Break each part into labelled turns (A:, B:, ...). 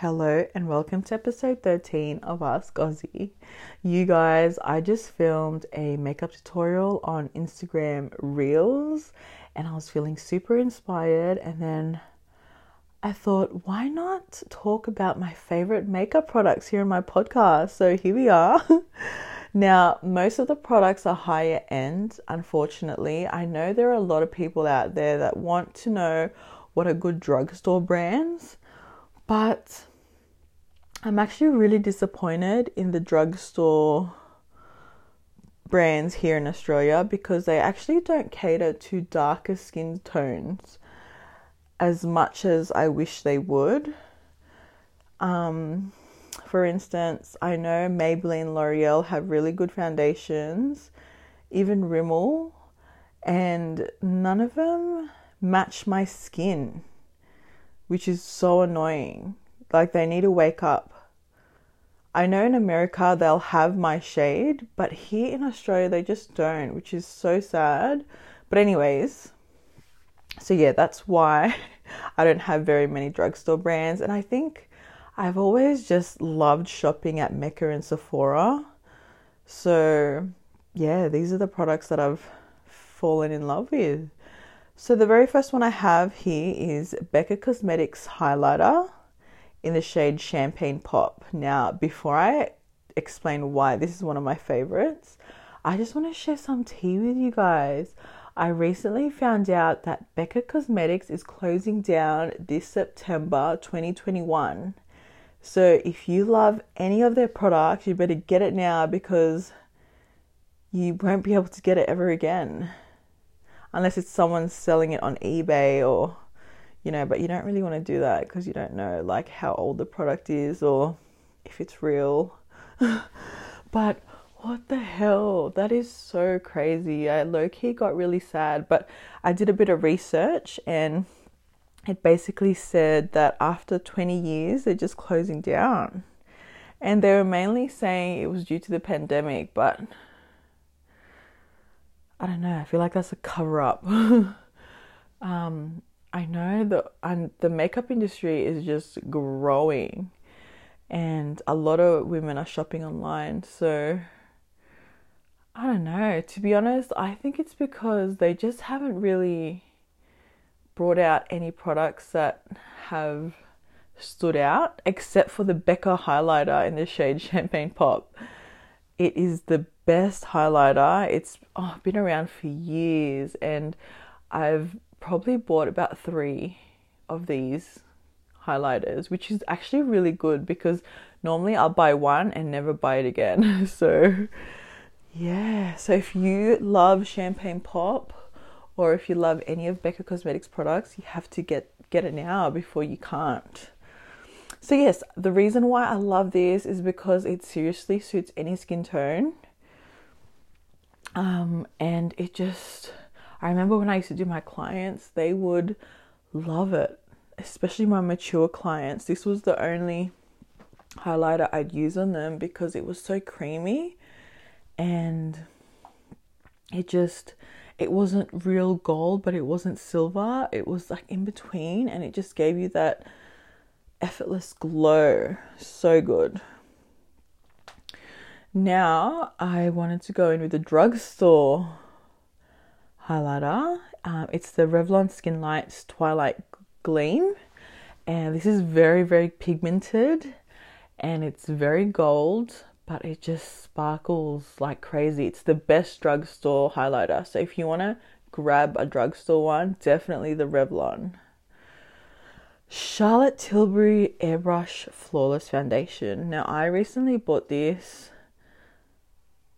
A: Hello and welcome to episode 13 of Ask Aussie. You guys, I just filmed a makeup tutorial on Instagram Reels and I was feeling super inspired and then I thought, why not talk about my favorite makeup products here in my podcast? So here we are. now, most of the products are higher end, unfortunately. I know there are a lot of people out there that want to know what are good drugstore brands, but I'm actually really disappointed in the drugstore brands here in Australia because they actually don't cater to darker skin tones as much as I wish they would. Um, for instance, I know Maybelline L'Oreal have really good foundations, even Rimmel, and none of them match my skin, which is so annoying. Like they need to wake up. I know in America they'll have my shade, but here in Australia they just don't, which is so sad. But, anyways, so yeah, that's why I don't have very many drugstore brands. And I think I've always just loved shopping at Mecca and Sephora. So, yeah, these are the products that I've fallen in love with. So, the very first one I have here is Becca Cosmetics Highlighter in the shade Champagne Pop. Now, before I explain why this is one of my favorites, I just want to share some tea with you guys. I recently found out that Becca Cosmetics is closing down this September 2021. So, if you love any of their products, you better get it now because you won't be able to get it ever again. Unless it's someone selling it on eBay or you know, but you don't really want to do that because you don't know like how old the product is or if it's real. but what the hell? That is so crazy. I low key got really sad, but I did a bit of research and it basically said that after 20 years they're just closing down. And they were mainly saying it was due to the pandemic, but I don't know. I feel like that's a cover up. um, I know that and the makeup industry is just growing and a lot of women are shopping online. So I don't know. To be honest, I think it's because they just haven't really brought out any products that have stood out except for the Becca highlighter in the shade Champagne Pop. It is the best highlighter. It's oh, been around for years and I've probably bought about three of these highlighters, which is actually really good because normally I'll buy one and never buy it again. so, yeah. So, if you love Champagne Pop or if you love any of Becca Cosmetics products, you have to get get it now before you can't. So, yes, the reason why I love this is because it seriously suits any skin tone. Um, and it just I remember when I used to do my clients, they would love it, especially my mature clients. This was the only highlighter I'd use on them because it was so creamy and it just it wasn't real gold but it wasn't silver. It was like in between and it just gave you that effortless glow. So good. Now i wanted to go in with the drugstore highlighter. Um, it's the Revlon Skin Lights Twilight Gleam, and this is very, very pigmented and it's very gold, but it just sparkles like crazy. It's the best drugstore highlighter. So if you want to grab a drugstore one, definitely the Revlon. Charlotte Tilbury Airbrush Flawless Foundation. Now, I recently bought this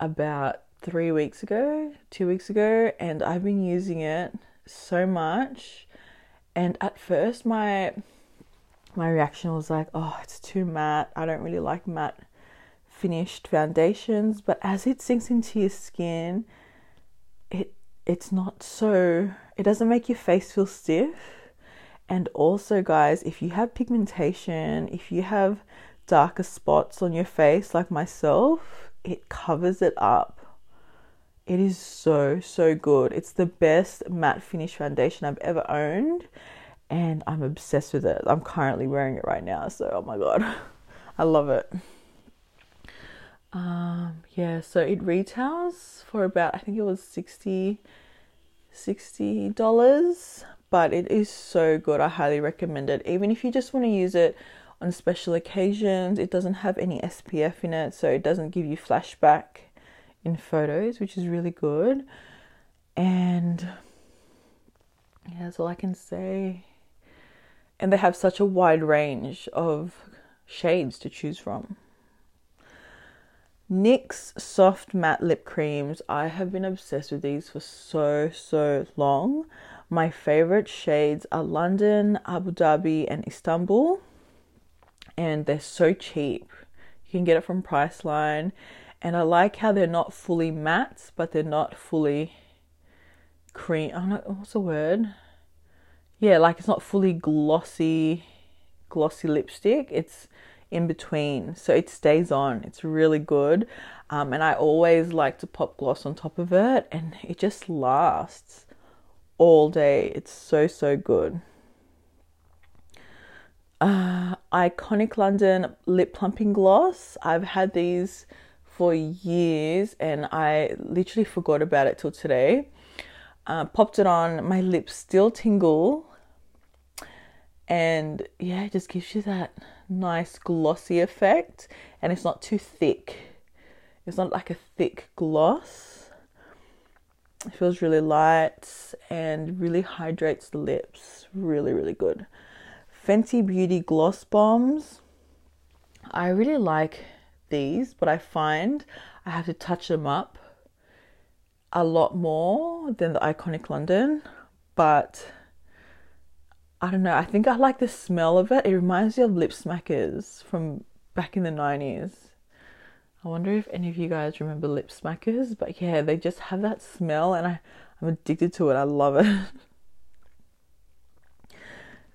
A: about three weeks ago, two weeks ago, and I've been using it so much. And at first, my my reaction was like, "Oh, it's too matte. I don't really like matte finished foundations." But as it sinks into your skin, it it's not so. It doesn't make your face feel stiff. And also, guys, if you have pigmentation, if you have darker spots on your face, like myself, it covers it up it is so, so good. It's the best matte finish foundation I've ever owned. and I'm obsessed with it. I'm currently wearing it right now, so oh my god, I love it. Um, yeah, so it retails for about I think it was 60 dollars, but it is so good. I highly recommend it. Even if you just want to use it on special occasions, it doesn't have any SPF in it, so it doesn't give you flashback in photos, which is really good. And yeah, that's all I can say. And they have such a wide range of shades to choose from. NYX soft matte lip creams. I have been obsessed with these for so, so long. My favorite shades are London, Abu Dhabi, and Istanbul. And they're so cheap. You can get it from Priceline. And I like how they're not fully matte, but they're not fully cream. I don't know, what's the word? Yeah, like it's not fully glossy, glossy lipstick. It's in between. So it stays on. It's really good. Um, and I always like to pop gloss on top of it, and it just lasts all day. It's so, so good. Uh, Iconic London lip plumping gloss. I've had these for years and I literally forgot about it till today. Uh, popped it on, my lips still tingle, and yeah, it just gives you that nice glossy effect and it's not too thick. It's not like a thick gloss. It feels really light and really hydrates the lips. Really, really good. Fenty Beauty Gloss Bombs. I really like these, but I find I have to touch them up a lot more than the Iconic London. But I don't know. I think I like the smell of it. It reminds me of lip smackers from back in the 90s. I wonder if any of you guys remember lip smackers, but yeah, they just have that smell and I, I'm addicted to it. I love it.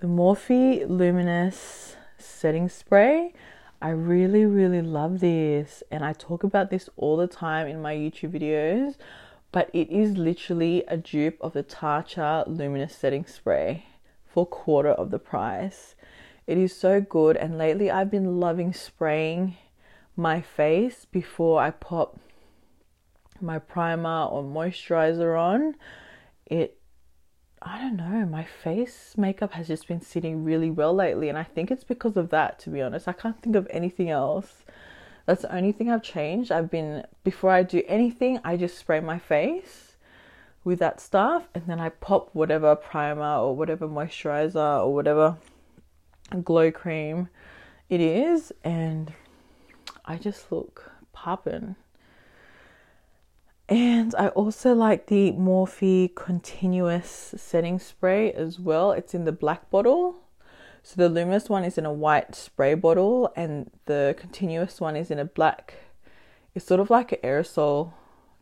A: the Morphe Luminous Setting Spray. I really, really love this, and I talk about this all the time in my YouTube videos. But it is literally a dupe of the Tatcha Luminous Setting Spray for a quarter of the price. It is so good, and lately I've been loving spraying my face before I pop my primer or moisturizer on. It I don't know, my face makeup has just been sitting really well lately, and I think it's because of that, to be honest. I can't think of anything else. That's the only thing I've changed. I've been, before I do anything, I just spray my face with that stuff and then I pop whatever primer or whatever moisturizer or whatever glow cream it is and I just look popping. And I also like the Morphe Continuous Setting Spray as well. It's in the black bottle. So the luminous one is in a white spray bottle and the continuous one is in a black it's sort of like an aerosol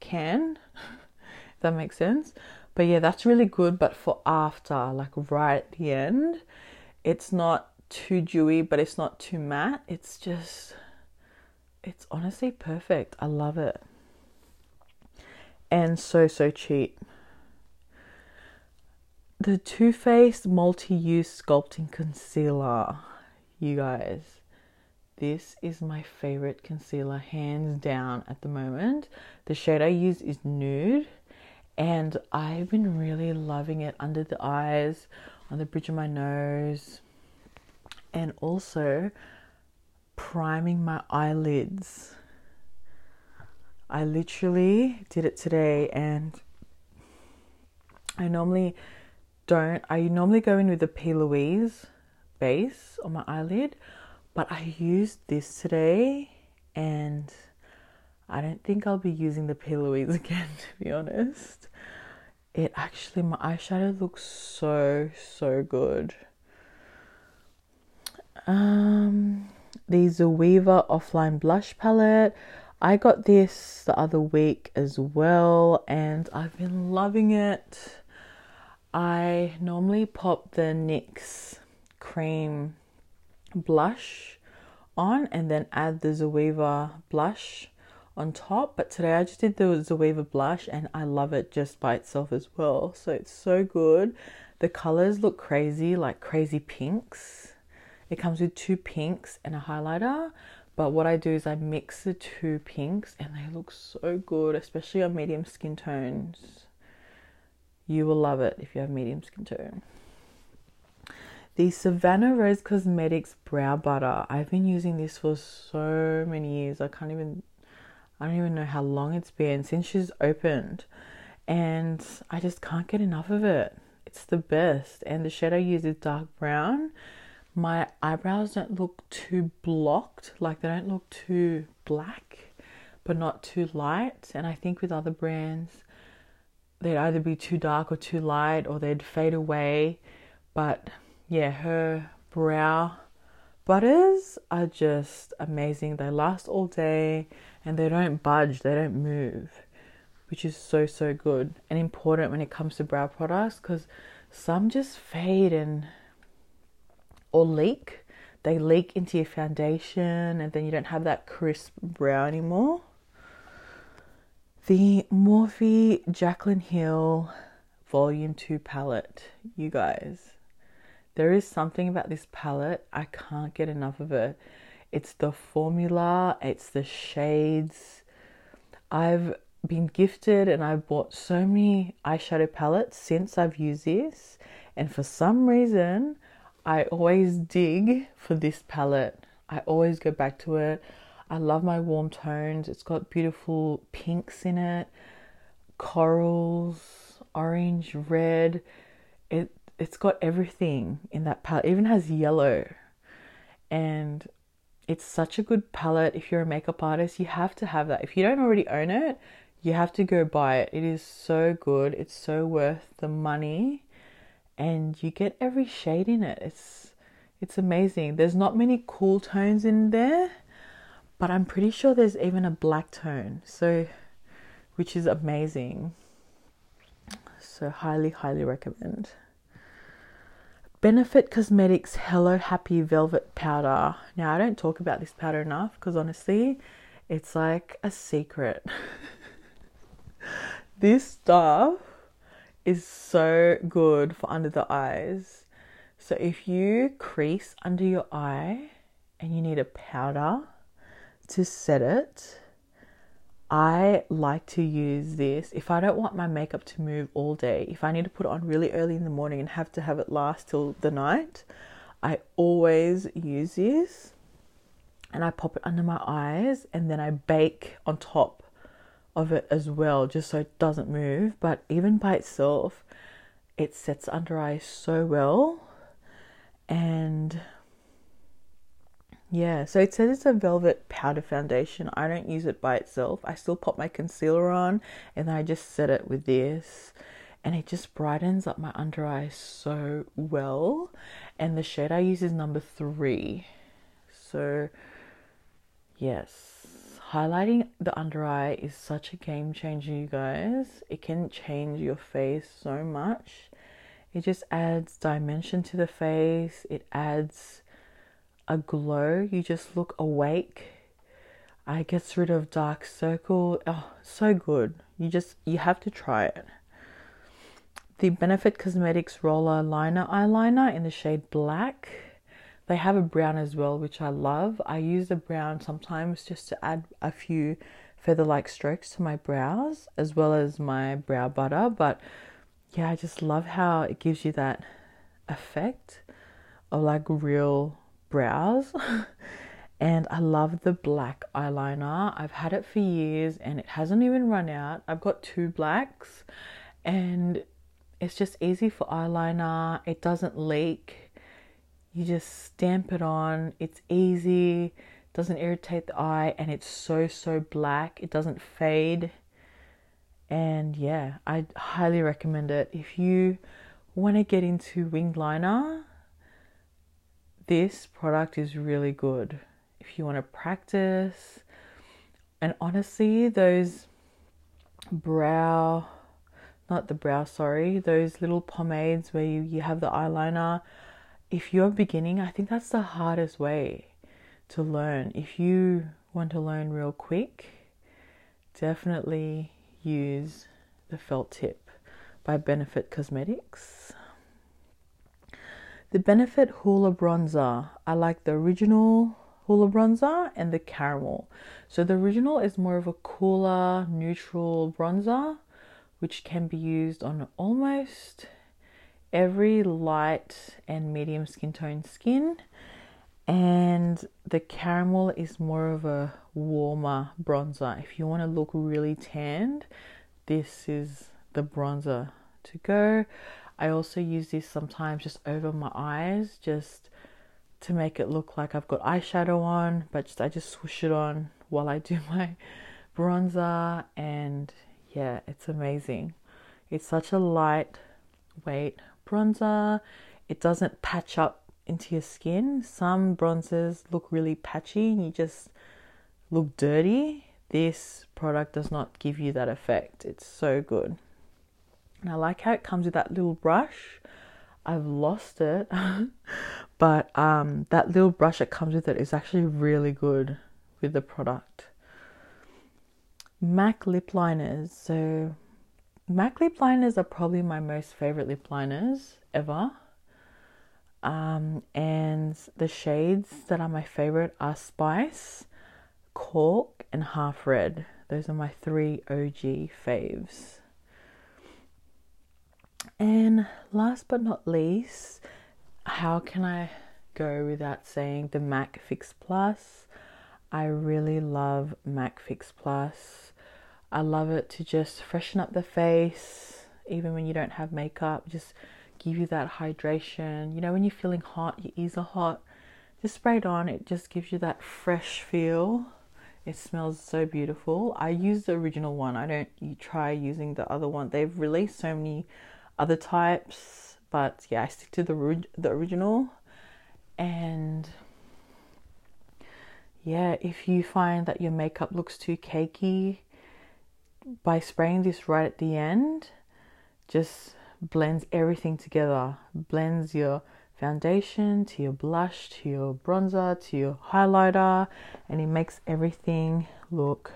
A: can that makes sense. But yeah, that's really good. But for after, like right at the end, it's not too dewy, but it's not too matte. It's just, it's honestly perfect. I love it. And so, so cheap. The Too Faced Multi Use Sculpting Concealer. You guys, this is my favorite concealer, hands down, at the moment. The shade I use is Nude and I've been really loving it under the eyes, on the bridge of my nose, and also priming my eyelids. I literally did it today, and I normally don't. I normally go in with the P. Louise base on my eyelid, but I used this today and I don't think I'll be using the P. Louise again, to be honest. It actually, my eyeshadow looks so, so good. Um, the Zoeva Offline Blush Palette. I got this the other week as well, and I've been loving it. I normally pop the NYX cream blush on and then add the Zoeva blush on top. But today I just did the Zoeva blush and I love it just by itself as well. So it's so good. The colors look crazy, like crazy pinks. It comes with two pinks and a highlighter. But what I do is I mix the two pinks and they look so good, especially on medium skin tones. You will love it if you have medium skin tone. The Savannah Rose Cosmetics Brow Butter. I've been using this for so many years. I can't even I don't even know how long it's been since she's opened. And I just can't get enough of it. It's the best. And the shade I use is dark brown. My eyebrows don't look too blocked, like they don't look too black, but not too light. And I think with other brands, they'd either be too dark or too light, or they'd fade away. But yeah, her brow butters are just amazing. They last all day and they don't budge, they don't move, which is so, so good and important when it comes to brow products because some just fade and or leak. They leak into your foundation and then you don't have that crisp brow anymore. The Morphe Jaclyn Hill Volume 2 palette, you guys there is something about this palette, I can't get enough of it. It's the formula, it's the shades. I've been gifted and I've bought so many eyeshadow palettes since I've used this, and for some reason, I always dig for this palette. I always go back to it. I love my warm tones. It's got beautiful pinks in it, corals, orange, red. It it's got everything in that palette. It even has yellow. And it's such a good palette if you're a makeup artist. You have to have that. If you don't already own it, you have to go buy it. It is so good. It's so worth the money. And you get every shade in it. It's it's amazing. There's not many cool tones in there, but I'm pretty sure there's even a black tone. So which is amazing. So highly highly recommend. Benefit Cosmetics Hello Happy Velvet Powder. Now, I don't talk about this powder enough because honestly, it's like a secret. this stuff is so good for under the eyes. So, if you crease under your eye and you need a powder to set it, I like to use this if I don't want my makeup to move all day. If I need to put it on really early in the morning and have to have it last till the night, I always use this and I pop it under my eyes and then I bake on top of it as well just so it doesn't move. But even by itself, it sets under eyes so well and yeah, so it says it's a velvet powder foundation. I don't use it by itself. I still pop my concealer on and then I just set it with this and it just brightens up my under eye so well. And the shade I use is number three. So, yes, highlighting the under eye is such a game changer, you guys. It can change your face so much. It just adds dimension to the face, it adds a glow. You just look awake. I gets rid of dark circle. Oh, so good. You just you have to try it. The Benefit Cosmetics Roller Liner Eyeliner in the shade black. They have a brown as well, which I love. I use the brown sometimes just to add a few feather like strokes to my brows as well as my brow butter. But yeah, I just love how it gives you that effect of like real brows. and I love the black eyeliner. I've had it for years and it hasn't even run out. I've got two blacks and it's just easy for eyeliner. It doesn't leak. You just stamp it on. It's easy. Doesn't irritate the eye and it's so so black. It doesn't fade. And yeah, I highly recommend it. If you want to get into winged liner, this product is really good if you want to practice. And honestly, those brow, not the brow, sorry, those little pomades where you, you have the eyeliner, if you're beginning, I think that's the hardest way to learn. If you want to learn real quick, definitely use the felt tip by Benefit Cosmetics. The Benefit Hoola Bronzer. I like the original Hoola Bronzer and the caramel. So the original is more of a cooler, neutral bronzer, which can be used on almost every light and medium skin tone skin. And the caramel is more of a warmer bronzer. If you want to look really tanned, this is the bronzer to go. I also use this sometimes just over my eyes, just to make it look like I've got eyeshadow on, but just, I just swoosh it on while I do my bronzer, and yeah, it's amazing. It's such a light weight bronzer. It doesn't patch up into your skin. Some bronzers look really patchy and you just look dirty. This product does not give you that effect. It's so good. And I like how it comes with that little brush. I've lost it, but um, that little brush that comes with it is actually really good with the product. MAC lip liners. So, MAC lip liners are probably my most favorite lip liners ever. Um, and the shades that are my favorite are Spice, Cork, and Half Red. Those are my three OG faves. And last but not least, how can I go without saying the MAC Fix Plus? I really love MAC Fix Plus. I love it to just freshen up the face, even when you don't have makeup, just give you that hydration. You know, when you're feeling hot, your ears are hot, just spray it on. It just gives you that fresh feel. It smells so beautiful. I use the original one. I don't try using the other one. They've released so many other types, but yeah, I stick to the the original. And yeah, if you find that your makeup looks too cakey, by spraying this right at the end, just blends everything together. Blends your foundation to your blush to your bronzer to your highlighter, and it makes everything look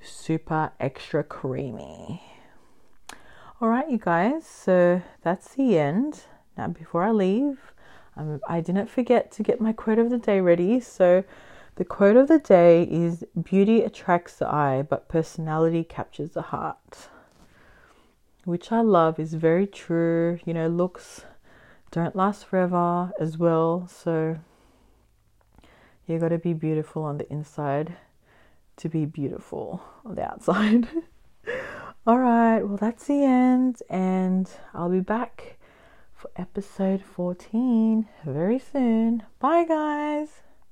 A: super extra creamy. All right, you guys, so that's the end. Now, before I leave, um, I didn't forget to get my quote of the day ready. So, the quote of the day is Beauty attracts the eye, but personality captures the heart which I love, is very true. You know, looks don't last forever as well. So you got to be beautiful on the inside to be beautiful on the outside. All right, well, that's the end, and I'll be back for episode 14 very soon. Bye, guys.